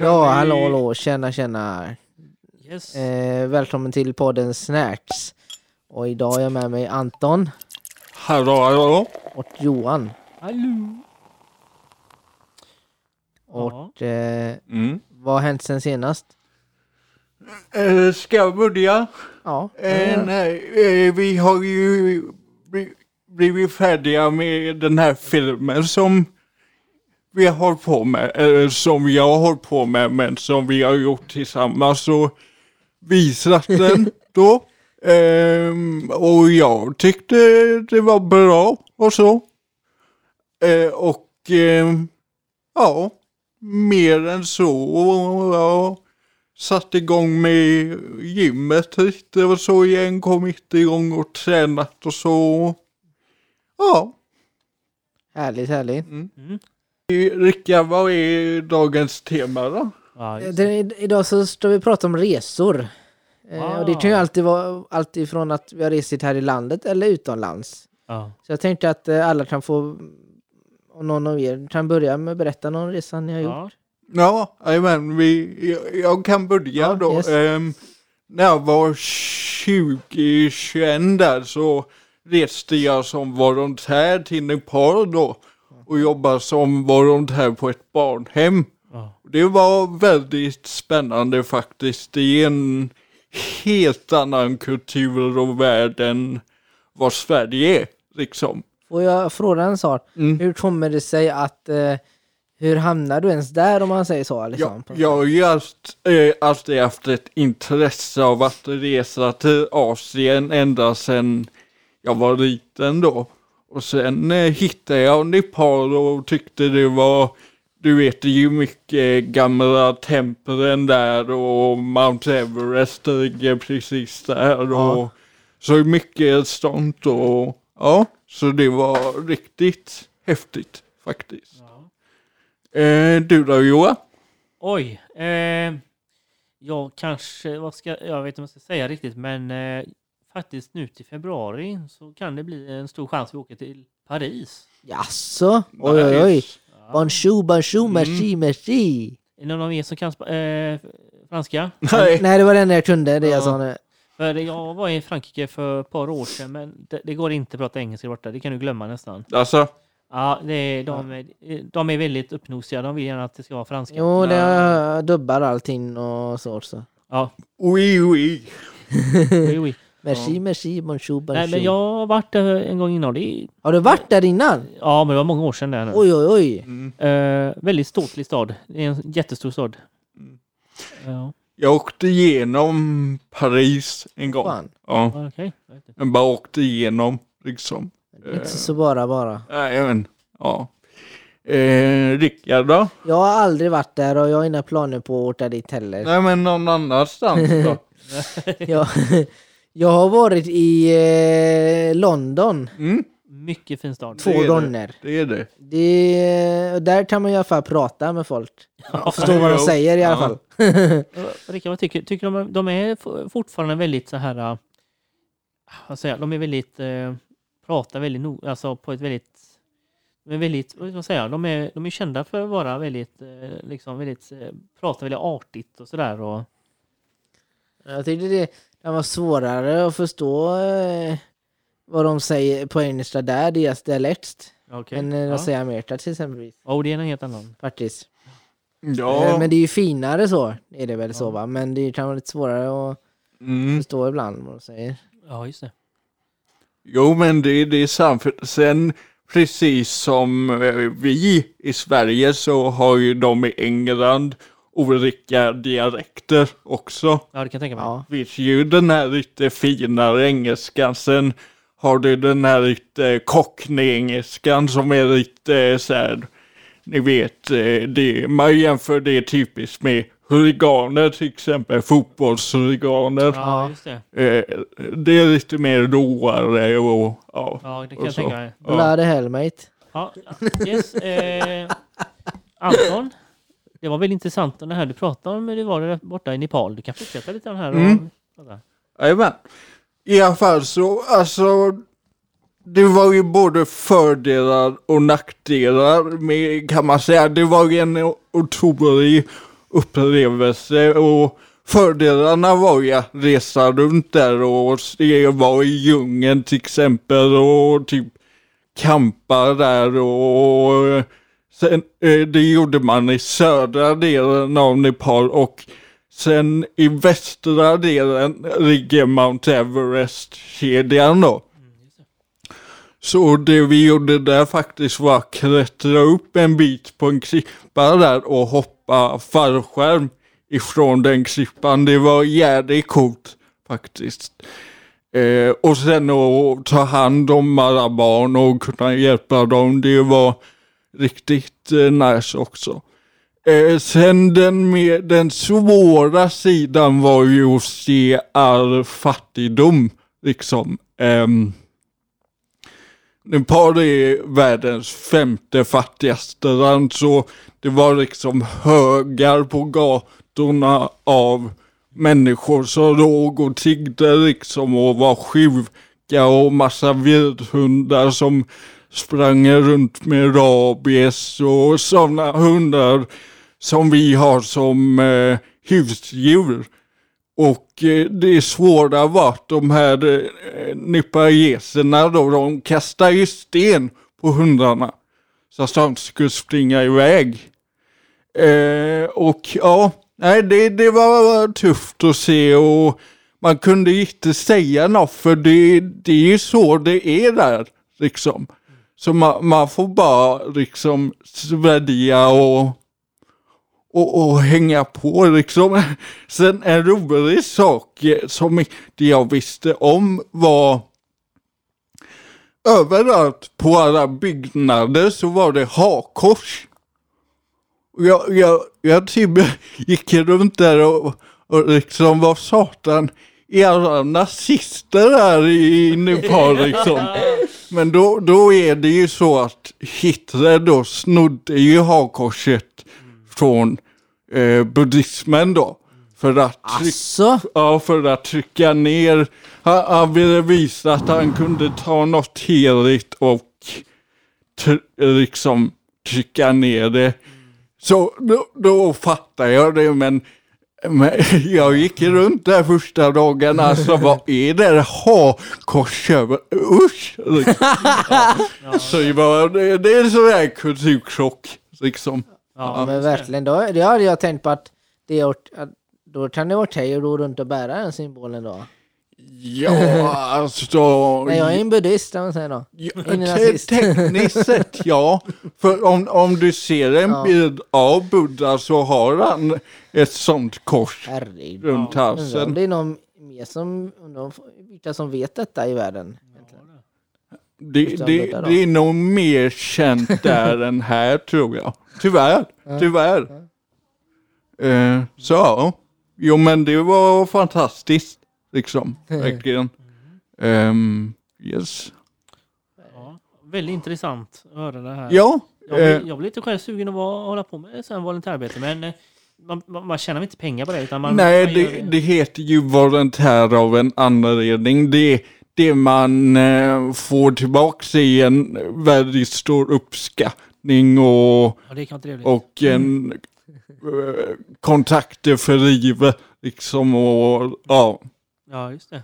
Ja, hallå, hallå, tjena, tjena. Yes. Eh, välkommen till podden Snacks. Och idag har jag med mig Anton Hallå, hallå. och Johan. Hallå. Och eh, Mm. vad har hänt sen senast? Eh, ska jag börja? Ja, Eh, nej, eh, vi har ju bli- blivit färdiga med den här filmen som vi har på med, eller som jag har på med, men som vi har gjort tillsammans och visat den då. Ehm, och jag tyckte det var bra och så. Eh, och ehm, ja, mer än så. Ja, satt igång med gymmet lite och så igen, kommit igång och tränat och så. Ja. härligt, härligt. Mm. Rickard, vad är dagens tema då? Det- i- Idag så ska vi prata om resor. Eh, och det kan ju Ah. alltid vara allt ifrån att vi har rest här i landet eller utomlands. ja. Så jag tänkte att eh, alla kan få, om någon av er kan börja med att berätta någon resa ni har gjort. Ja. Ja, men vi, jag, jag kan börja Ja, då. yes. Ehm, när jag var 20-21 där så reste jag som volontär till Nepal då och jobbade som volontär på ett barnhem. Ja. Det var väldigt spännande faktiskt. Det är en helt annan kultur och värld än vad Sverige är. Liksom. Får jag fråga en sak? Mm. Hur kommer det sig att, eh, hur hamnar du ens där om man säger så? Jag, Liksom? jag har ju alltid, eh, alltid haft ett intresse av att resa till Asien ända sedan jag var liten då. Och sen eh, hittade jag Nepal och tyckte det var, du vet det är ju mycket gamla templen där och Mount Everest ligger precis där och Ja. så mycket sånt och ja, så det var riktigt häftigt faktiskt. Eh, du då Johan? Oj. Eh, jag kanske, vad ska, jag vet inte vad jag ska säga riktigt, men eh, faktiskt nu till februari så kan det bli en stor chans att vi åker till Paris. Jaså? Oj, oj, oj. Nice. Bonjour, bonjour, Mm. merci, merci. Är det någon av er som kan eh, franska? Nej. Nej, det var den jag kunde, det jag Ja. sa nu. För jag var i Frankrike för ett par år sedan, men det, det går inte att prata engelska borta. Det kan du glömma nästan. Alltså, Ja, det är, de, är, de är väldigt uppnosiga. De vill gärna att det ska vara franska. Jo, det jag dubbar allting och så också. Ja, oui, oui. oui, oui. Merci, merci, bonjour, bonjour. Nej, men jag har varit där en gång innan. Det Har du varit där innan? ja, men det var många år sedan där nu. Oj, oj, oj. Mm. Eh, väldigt ståtlig stad. Det är en jättestor stad. Mm. Ja, Jag åkte igenom Paris en gång. Fan. Ja, okej. Jag bara åkte igenom liksom. Inte så bara bara. Nej, men ja. Eh, Rickard då? Jag har aldrig varit där och jag har inga planer på att åka dit heller. Nej, men någon annanstans då? jag har varit i eh, London Mm, Mycket fin stad. två Det är det. gånger. det är det. Det, där kan man i alla fall prata med folk. Ja. Förstå vad de Jo. säger i alla Ja. fall. Rickard, vad tycker, tycker de? De är f- fortfarande väldigt så här... äh, Vad säger jag? De är väldigt... Eh, pratar väldigt no, alltså på ett väldigt... De är väldigt, vad ska man säga? De är, de är kända för att vara väldigt, eh, liksom väldigt, eh, prata väldigt artigt och sådär. Och, Jag tyckte det, det var svårare att förstå eh, vad de säger på engelska där, deras dialekt, okay. än eh, ja. de säger Amerika till exempel. Oh, det är en helt annan. Faktiskt. Ja. Eh, Men det är ju finare så, är det väl så Ja. va? Men det kan vara lite svårare att Mm. förstå ibland vad de säger. Ja, just det. Jo, men det, det är sant. För Sen, precis som eh, vi i Sverige så har ju de i England olika dialekter också. Ja, det kan jag tänka mig. Ja. finns ju den här lite finare engelskan. Sen har du den här lite cockney-engelskan som är lite så här, ni vet, eh, det, man jämför det typiskt med huliganer till exempel, fotbollshuliganer. Ja, just det. Eh, det är lite mer råare och ja. Ja, det kan jag så. tänka mig. Ja. Bloody hell mate. Ja, yes. Eh, Anton, det var väldigt intressant det här du pratade om du var där borta i Nepal. Du kan fortsätta lite här. Och, Mm. prata. Jajamän. I alla fall så, alltså, det var ju både fördelar och nackdelar med, kan man säga. Det var ju en otrolig upplevelse och fördelarna var ju att resa runt där och se vad i djungeln till exempel och typ campa där och sen, eh, det gjorde man i södra delen av Nepal och sen i västra delen ligger Mount Everest-kedjan då. Så det vi gjorde där faktiskt var att klättra upp en bit på en klippa där och hoppa fallskärm ifrån den klippan. Det var jävligt coolt faktiskt. Eh, och sen att ta hand om alla barn och kunna hjälpa dem, det var riktigt eh, nice också. Eh, sen den, med, den svåra sidan var ju att se all fattigdom, liksom. Eh, Nepal är världens femte fattigaste land, så det var liksom högar på gatorna av människor som låg och tiggde liksom och var sjuka och massa vildhundar som sprang runt med rabies och sådana hundar som vi har som eh, husdjur. Och eh, det svåra var att de här eh, nepaleserna då, de kastade ju sten på hundarna. Så att de skulle springa iväg. Eh, och ja, nej det, det var tufft att se och man kunde inte säga något för det, det är ju så det är där liksom. Så man, man får bara liksom svälja och, och, och hänga på liksom. Sen en rolig sak som inte jag visste om var överallt på alla byggnader så var det hakors. Jag, jag, jag typ gick runt där och, och liksom var satan är alla nazister här i Nepal liksom. Men då, då är det ju så att Hitler då snodde ju hakkorset från eh, buddhismen då. För att, tryck, Asså? ja, för att trycka ner, han, han ville visa att han kunde ta något heligt och tr- liksom trycka ner det. Så då, då fattar jag det, men, men jag gick runt där första dagen, alltså vad är det här hakkors över? Usch! Liksom. Ja. Så det, var, det, är en sån här kulturkrock, liksom. Ja, men verkligen. Då, det hade jag tänkt på att det att då kan det vara okej att gå runt och bära den symbolen då. Ja, alltså... Nej, jag är en buddhist om man säger då. Ja, Ingen te- tekniskt sett ja. För om, om du ser en Ja. bild av Buddha så har han ett sånt kors Herregud. runt halsen. det är någon mer som, vilka som vet detta i världen. Det, det, det, det är nog mer känt där än här tror jag. Tyvärr, tyvärr. Eh, så ja. Jo men det var fantastiskt. Liksom, verkligen. Ehm, yes. Ja, väldigt intressant att höra det här. Ja, Jag eh, blir, jag blir lite själv sugen att vara, hålla på med här volontärarbete, men eh, man, man, man tjänar inte pengar på det? Utan man, Nej, man gör det, det heter ju volontär av en anledning. Det, det man eh, får tillbaka är en väldigt stor uppskattning och, Ja, det och en eh, kontakter för livet. Liksom och ja. Ja, just det.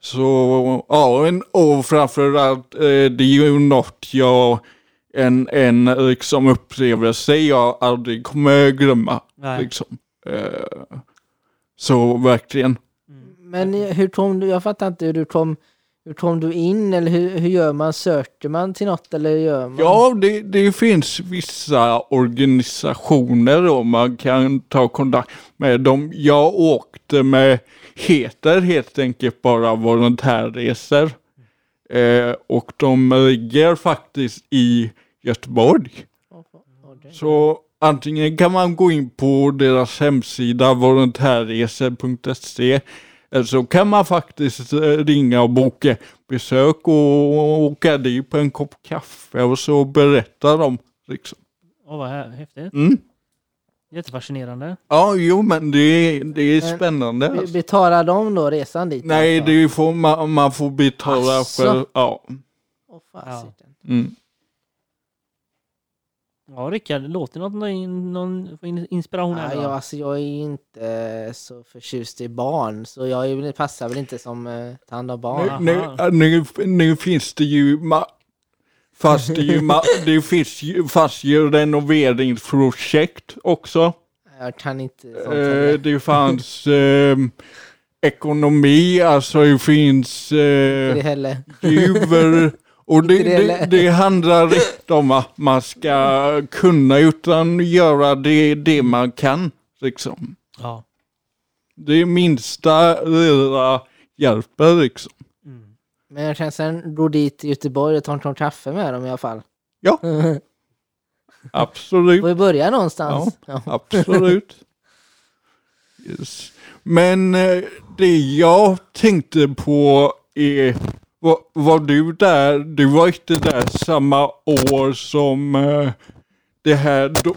Så ja, och framförallt eh, det är ju något jag, en, en liksom upplevelse jag aldrig kommer glömma. Nej. Liksom. Eh, så verkligen. Men hur kom du, jag fattar inte hur du kom, hur kom du in eller hur, hur gör man? Söker man till något eller hur gör man? Ja, det, det finns vissa organisationer och man kan ta kontakt med. dem. jag åkte med heter helt enkelt bara volontärresor. Eh, och de ligger faktiskt i Göteborg. Så antingen kan man gå in på deras hemsida volontärresor.se så kan man faktiskt eh, ringa och boka besök och åka dit på en kopp kaffe och så berättar de. Liksom. Åh, vad här, häftigt. Mm. Jättefascinerande. Ja, jo men det, är- det är Men- spännande. Alltså. Betalar de då resan dit? Nej, alltså? det får man, man får betala Asså? för, ja. Åh, fasiken. Mm. Ja, Rickard, låter något, någon, någon in- inspiration här? Då? jag, alltså, jag är inte så förtjust i barn, så jag är, passar väl inte som eh, ta hand om barn. Nu, nu, nu, nu finns det ju ma- Fast det, ju ma- det finns ju, fast ju renoveringsprojekt också. Jag kan inte sånt Eh, det fanns eh, ekonomi, alltså det finns det eh, heller. djur. Och det, det det, handlar inte om att man ska kunna utan göra det, det man kan. Liksom. Ja. Det minsta lilla hjälper liksom. Mm. Men jag kan sen gå dit till Göteborg och ta en kopp kaffe med dem i alla fall. Ja. Absolut. Får vi börja någonstans? Ja. Absolut. Yes. Men eh, det jag tänkte på är, var, var du där, du var inte där samma år som eh, det här då,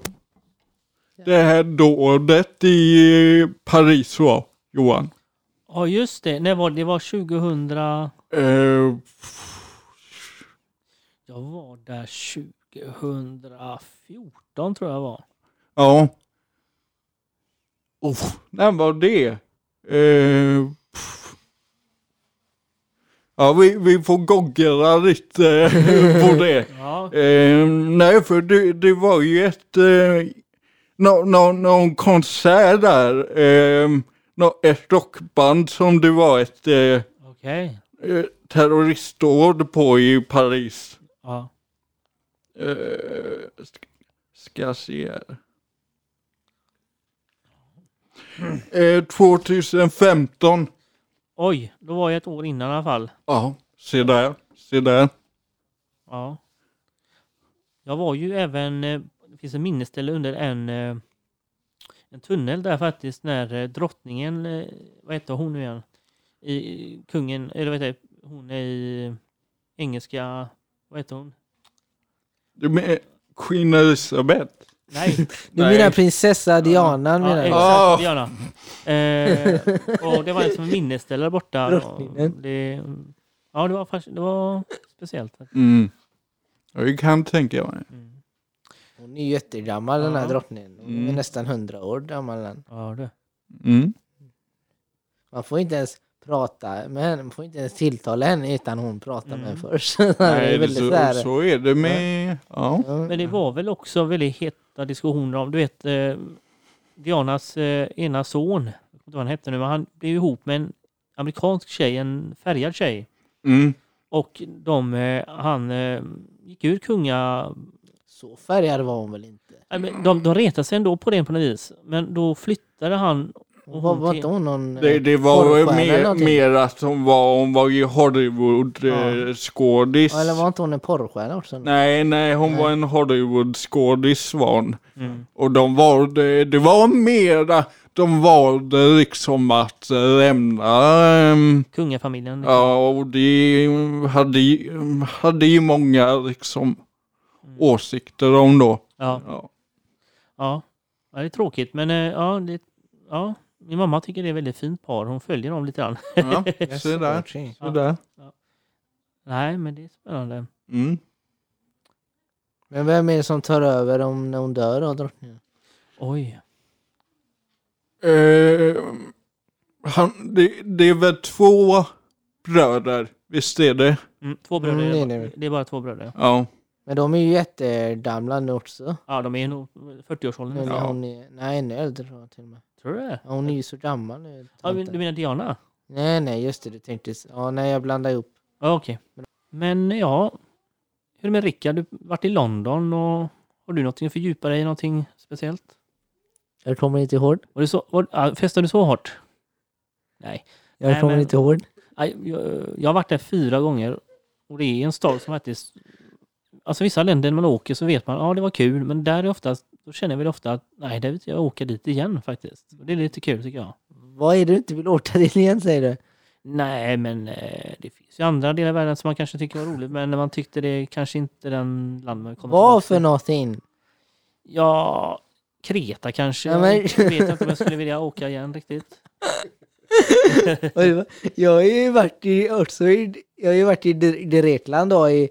det här dådet i Paris var, Johan? ja, just det. När var det? Det var 2000... Eh, Jag var där 2014 tror jag var. ja. Oh, när var det? Eh, pff. Ja, vi, vi får googla lite på det. Ja, Eh, nej, för det, det var ju ett, eh, nå, nå, någon konsert där. Eh, nå, ett rockband som det var ett eh, okej. eh, terroristdåd på i Paris. Ja. Eh, ska, ska jag se här. Eh, 2015. Oj, då var jag ett år innan i alla fall. Ja, se där. Se där. Ja. Jag var ju även, eh, det finns en minnesställe under en, eh, en tunnel där faktiskt när eh, drottningen, vad heter hon nu igen? I, kungen, eller vad heter hon är i engelska, vad heter hon? Du menar Queen Elizabeth? Nej, Du Nej. menar prinsessa Diana? ja, menar du? exakt. Diana. Eh, och det var liksom en minnesställe där borta. Det, ja, det var, det var speciellt. Mm. Jag kan tänka mig. Mm. Hon är jättegammal den här Ja. drottningen. Hon är Mm. nästan hundra år gammal. den. Ja, det. Mm. Man får inte ens prata med henne, man får inte ens tilltala henne utan hon pratar med Mm. henne först. det är Nej, det, väldigt så, så här- så är det med... Ja. Ja. Men det var väl också väldigt heta diskussioner om, du vet, eh, Dianas eh, ena son, jag vet inte vad han hette nu, men han blev ihop med en amerikansk tjej, en färgad tjej. Mm. Och de, eh, han eh, gick ur kunga... Så färgad var hon väl inte? Nej, men De, de retade sig ändå på det på något vis. Men då flyttade han Var, var inte hon någon Det, eh, det var mer, mer att hon var, hon var ju Hollywood Ja. Eller var inte hon en porrstjärna också? Nej, nej, hon Nej. var en Hollywood skådis var hon. Mm. Och de valde, det var mera, de valde liksom att eh, lämna. ehm, Kungafamiljen. Ja, och det hade, ju- hade ju många liksom åsikter om då. Ja, Ja. ja. ja, det är tråkigt. Men eh, ja, det, ja, min mamma tycker det är väldigt fint par. Hon följer dem lite grann. Ja, Yes, se där. Se där. Nej, men det är spännande. Mm. Men vem är det som tar över om när hon dör då, drottningen? Oj. Eh, han, det, det är väl två bröder, visst är det? Mm, två bröder. Mm, det är det, det. det är bara två bröder. Ja. Men de är ju jättegamla nu också. Ja, de är nog 40-årsåldern. Men Ja. hon är, nej, ännu äldre tror jag till och med. Tror du det? Ja, Hon är ju så gammal nu. Ja, tanten. du menar Diana? Nej, nej, just det. Du tänkte... Ja, nej, jag blandar ihop. Ja, okej. Men ja, hur är det med Rickard? Du har varit i London och har du någonting att fördjupa dig i? Någonting speciellt? Jag kommer inte ihåg. Var det så, var, ja, festade du så hårt? Nej. Jag Nej, kommer men- inte ihåg. Nej, Jag, jag har varit där fyra gånger och det är en stad som faktiskt... Alltså vissa länder man åker så vet man ja det var kul men där är oftast, då känner jag väl ofta att nej, där vill jag åka dit igen faktiskt. Och det är lite kul tycker jag. Vad är det du inte vill åka till igen säger du? Nej, men eh, det finns ju andra delar av världen som man kanske tycker var roligt men när man tyckte det kanske inte den land man kommer Vad för någonting? Ja, Kreta kanske. Ja, men- Jag vet inte om jag skulle vilja åka igen riktigt. Jag har ju varit i, också i, jag har ju varit i Grekland då i,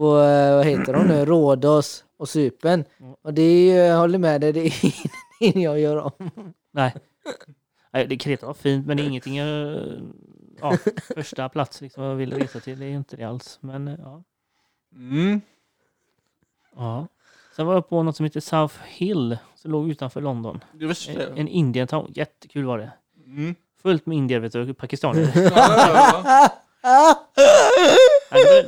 på, eh, vad heter de nu, Rhodos och Cypern. Mm. Och det är, ju- jag håller med dig, det är ingenting jag gör om. Nej. Nej, det Kreta var fint men det är ingenting jag, ja, första plats liksom jag vill resa till. Det är inte det alls. Men eh, ja. Mm. ja. Sen var jag på något som heter South Hill som låg utanför London. En, det. en Indian town. Jättekul var det. Mm. Fullt med indier vet du, pakistanier. Ja, ja, ja.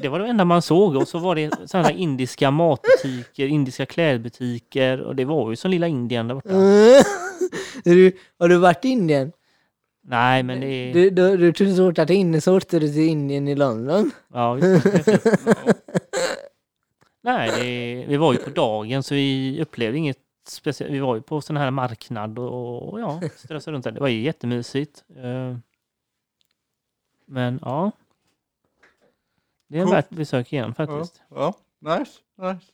Det, var, det enda man såg och så var det sådana indiska matbutiker, indiska klädbutiker och det var ju som lilla Indien där borta. Du, har du varit i Indien? Nej men det är... Du, du, du tog så hårt att in så åkte du till Indien i London. Ja, visst, det. Nej, det, vi var ju på dagen så vi upplevde inget speciellt. Vi var ju på sån här marknad och, och ja, stressade runt där. Det var ju jättemysigt. Eh, Men ja. Det är Cool. värt besök igen ja, faktiskt. ja. Nice, nice.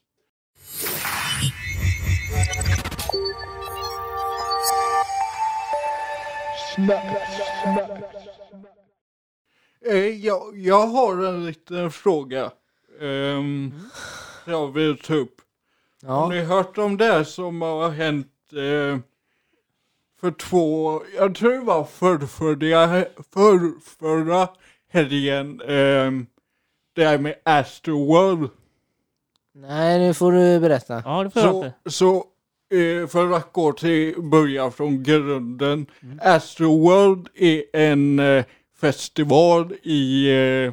Eh, jag, jag har en liten fråga. Um, jag vill ta upp. Har Ja. ni hört om det som har hänt eh, för två, jag tror det var för, förra, för, förra helgen, eh, det här med Astroworld. Nej, nu får du berätta. Ja, det får jag Så, så eh, för att gå till början från grunden. Astroworld är en eh, festival i, eh,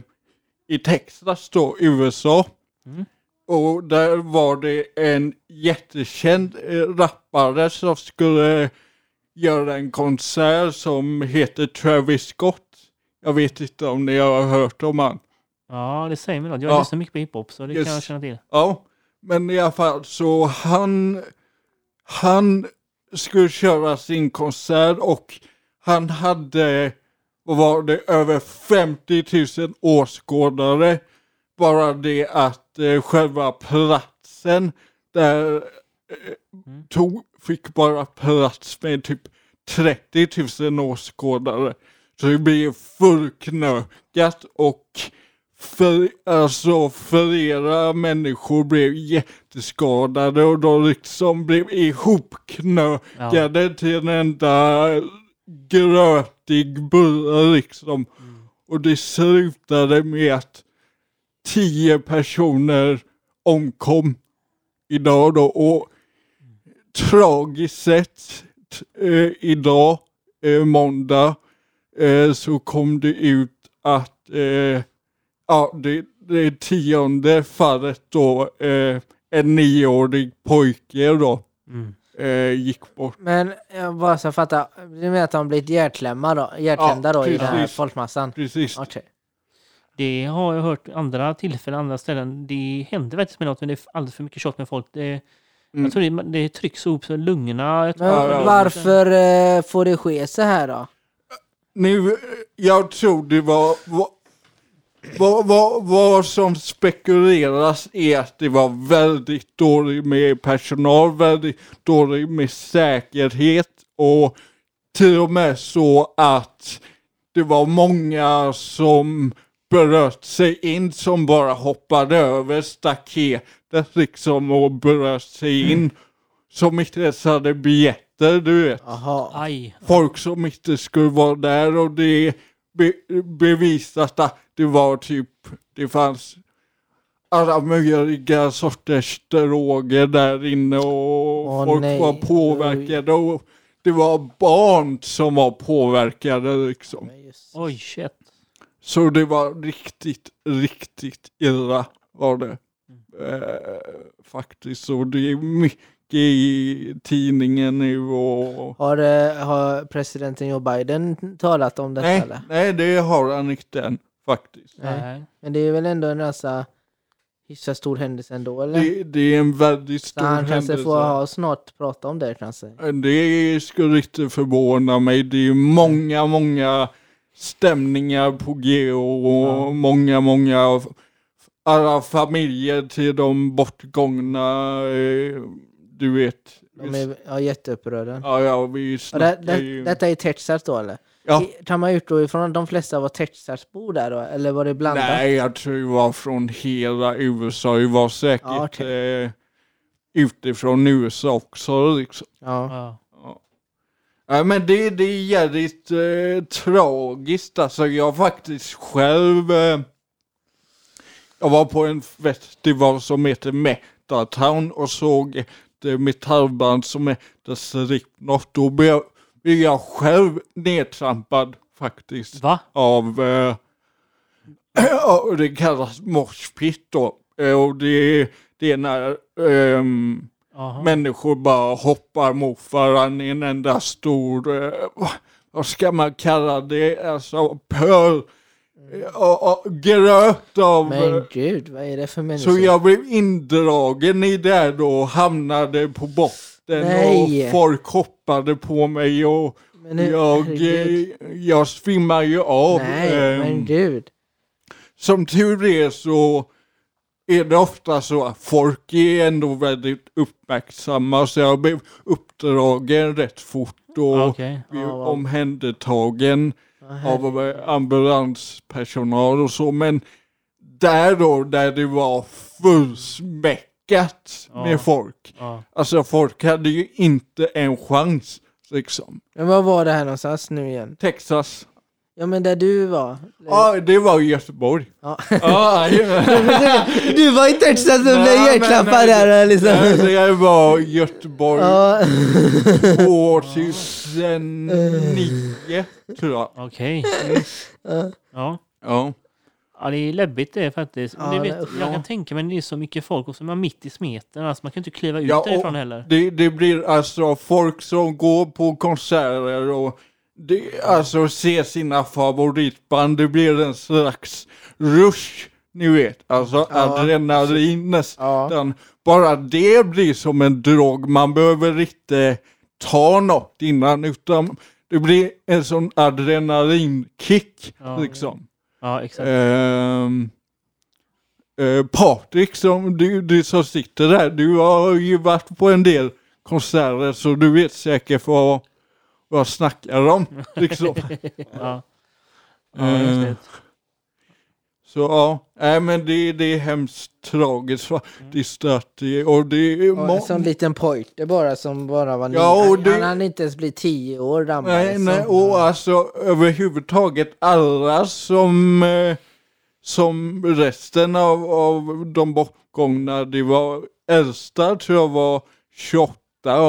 i Texas då, USA. Mm. Och där var det en jättekänd rappare som skulle göra en konsert som heter Travis Scott. Jag vet inte om ni har hört om han. Ja, det säger mig något. Jag Ja. lyssnar mycket på hiphop så det Just. kan jag känna till. Ja, men i alla fall så han, han skulle köra sin konsert och han hade, vad var det, över 50 000 åskådare. Bara det att eh, själva platsen där eh, Mm. tog, fick bara plats med typ 30 000 åskådare. Så det blev fullknökat och för, alltså flera människor blev jätteskadade och de liksom blev ihopknökade till en enda grötig bulle liksom. Och det slutade med att tio personer omkom idag då. Och tragiskt sett eh, idag, eh, måndag, eh, så kom det ut att eh, ja, det, det tionde fallet då, eh, en nioårig pojke då, Mm. eh, gick bort. Men jag bara så fatta, du menar att de blivit hjärtklämda då, hjärtklämda Ja, då i den här folkmassan? Precis. Okej. Det har jag hört andra tillfällen, andra ställen. Det händer faktiskt med något, men det är alldeles för mycket tjat med folk. Det, Mm. Jag tror det, det trycks ihop så lungorna. Men varför eh, får det ske så här då? Nu, jag tror det var, vad, vad, vad, vad som spekuleras är att det var väldigt dåligt med personal, väldigt dåligt med säkerhet och till och med så att det var många som bröt sig in som bara hoppade över staketet liksom och bröt sig in som inte ens hade biljetter, du vet Jaha. Aj. folk som inte skulle vara där och det är be bevisat att det var typ, det fanns alla möjliga sorters droger där inne och Åh, folk nej. var påverkade och det var barn som var påverkade liksom. Men just- Oj, shit. Så det var riktigt, riktigt illa var det. Mm. Eh, faktiskt, så det är mycket i tidningen nu och Har, eh, har presidenten Joe Biden talat om detta Nej, eller? nej, det har han inte än faktiskt. Nej. Men det är väl ändå en ganska hyfsat stor händelse ändå eller? Det, det är en väldigt Så stor han händelse. kanske får ha snart prata om det kanske. Det skulle inte förvåna mig. Det är många, många stämningar på G och Ja. många, många alla familjer till de bortgångna, eh, du vet. De är ja, jätteupprörda. Ja, ja, vi det, snackar det, ju... detta är Texas då eller? Ja. Kan man utgå ifrån att de flesta var Texasbor där då? Eller var det blandat? Nej, jag tror det var från hela USA. Det var säkert Ja, okej. eh, utifrån USA också liksom. Ja. Ja. Ja, men det, det är jävligt eh, tragiskt. Alltså jag faktiskt själv... Eh, jag var på en festival som heter Metatown och såg ett metallband som heter Slipknot. Då blev jag, blev jag själv nedtrampad faktiskt Va? av... Eh, det kallas moshpit då. Eh, och det, det är när... Jaha. människor bara hoppar mot varandra i en enda stor, eh, vad- ska man kalla det, alltså pöl, eh, och, och gröt av... eh, Men gud, vad är det för människor? så jag blev indragen i det då och hamnade på botten Nej. och folk hoppade på mig och Men nu- jag, herregud. eh, jag svimmar ju av. Nej, ehm, men gud. som tur är så är det ofta så att folk är ändå väldigt uppmärksamma så jag blev uppdragen rätt fort och Okej. blev Ja, vad- omhändertagen herregud. av eh, ambulanspersonal och så. Men där då, där det var fullsmäckat Ja. med folk. Ja. Alltså folk hade ju inte en chans liksom. Men vad var det här någonstans nu igen? Texas. Ja men där du var. Ja, det var i Göteborg. Ja. Ja, ja. Du var i Texas och blev Nej, hjärtklappad nej, där Nej, liksom. Det var Göteborg Ja. år 2009, tror jag. Okej. Ja. Ja. Ja. Ja, det är läbbigt det faktiskt. Ja, det vet, det- jag ja. kan tänka mig att det är så mycket folk och så är man mitt i smeten. Alltså man kan inte kliva ut Ja, därifrån heller. Det, det blir alltså folk som går på konserter och det, alltså ser sina favoritband. Det blir en slags rush, ni vet. Alltså Ja. adrenalin Ja. nästan. Bara det blir som en drog. Man behöver inte ta något innan utan det blir en sån adrenalinkick Ja. liksom. Ja, exakt. Ehm, eh, Patrik, som du, du som sitter där, du har ju varit på en del konserter så du vet säkert vad, vad jag snackar om. Liksom. Ja. Ja, just det. Så ja, nej men det, det är hemskt tragiskt faktiskt att det, och det är Och en sån liten pojke bara som bara var Ja, och det- Han hann inte ens bli tio år gammal. Nej, liksom. nej, och alltså överhuvudtaget alla som, eh, som resten av, av de bortgångna, det var äldsta tror jag var 28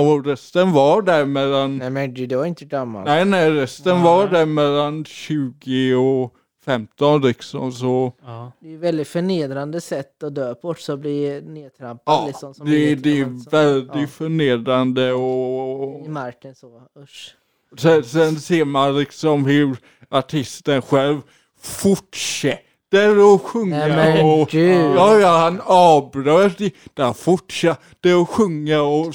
och resten var där mellan, Nej men det var inte gammal. nej nej resten Nej. var där mellan 20 och 15 liksom så. Ja. Det är ju väldigt förnedrande sätt att dö på också, att bli nedtrampad Ja, liksom. Som det, liten det är väldigt Ja. förnedrande och I marken så, usch. Sen, sen ser man liksom hur artisten själv fortsätter att sjunga. Nej men och, gud. ja, ja, han avbröt. i- Där fortsatte att sjunga och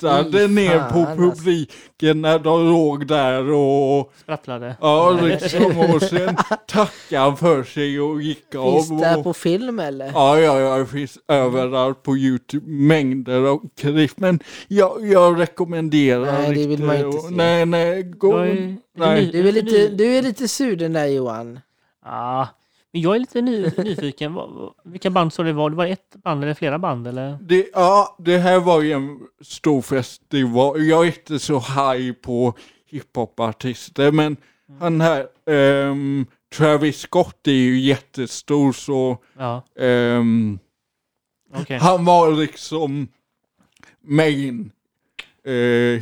tittade ner på alltså. publiken när de låg där och Sprattlade. ja, liksom, och sen tackade han för sig och gick av. Finns det här och- på film eller? Ja, ja, ja, det finns överallt på Youtube, mängder av klipp. Men jag, jag rekommenderar Nej, det vill man inte och- se. Nej, nej, gå. Nej. Du är lite, du är lite sur den där Johan. Ja. Men jag är lite ny, nyfiken. Vilka band så det var? Det var ett band eller flera band? Eller? Det, ja, det här var ju en stor festival. Jag är inte så high på hiphopartister, men han här, ehm, Travis Scott är ju jättestor så Ja, ehm, okej. han var liksom main eh,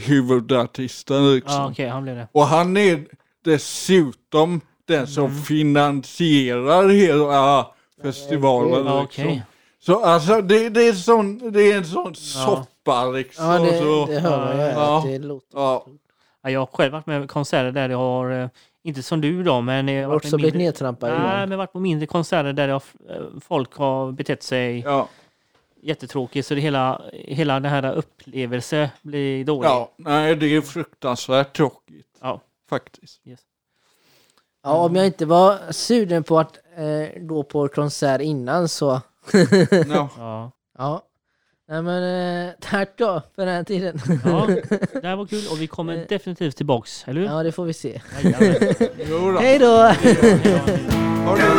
huvudartisten liksom. Ja, okej, han blev det. Och han är dessutom den som finansierar hela festivalen. Ja, liksom. Så alltså det, det, är, sån, det är en sån soppa liksom. Ja, det, så, det hör man ju. Ja. att Det låter. ja. Ja, jag har själv varit med konserter där det har, eh, inte som du då, men jag Jag har också med blivit nedtrampad nej, men varit på mindre konserter där har, eh, folk har betett sig Ja, jättetråkigt så det hela, hela den här upplevelse blir dålig. ja, nej det är fruktansvärt tråkigt Ja. faktiskt. Ja, om jag inte var sugen på att eh, gå på konsert innan så... No. Ja. ja. Nej men eh, tack då för den här tiden. Ja, det här var kul och vi kommer definitivt tillbaks, eller hur? Ja, det får vi se. Hej då! Ha det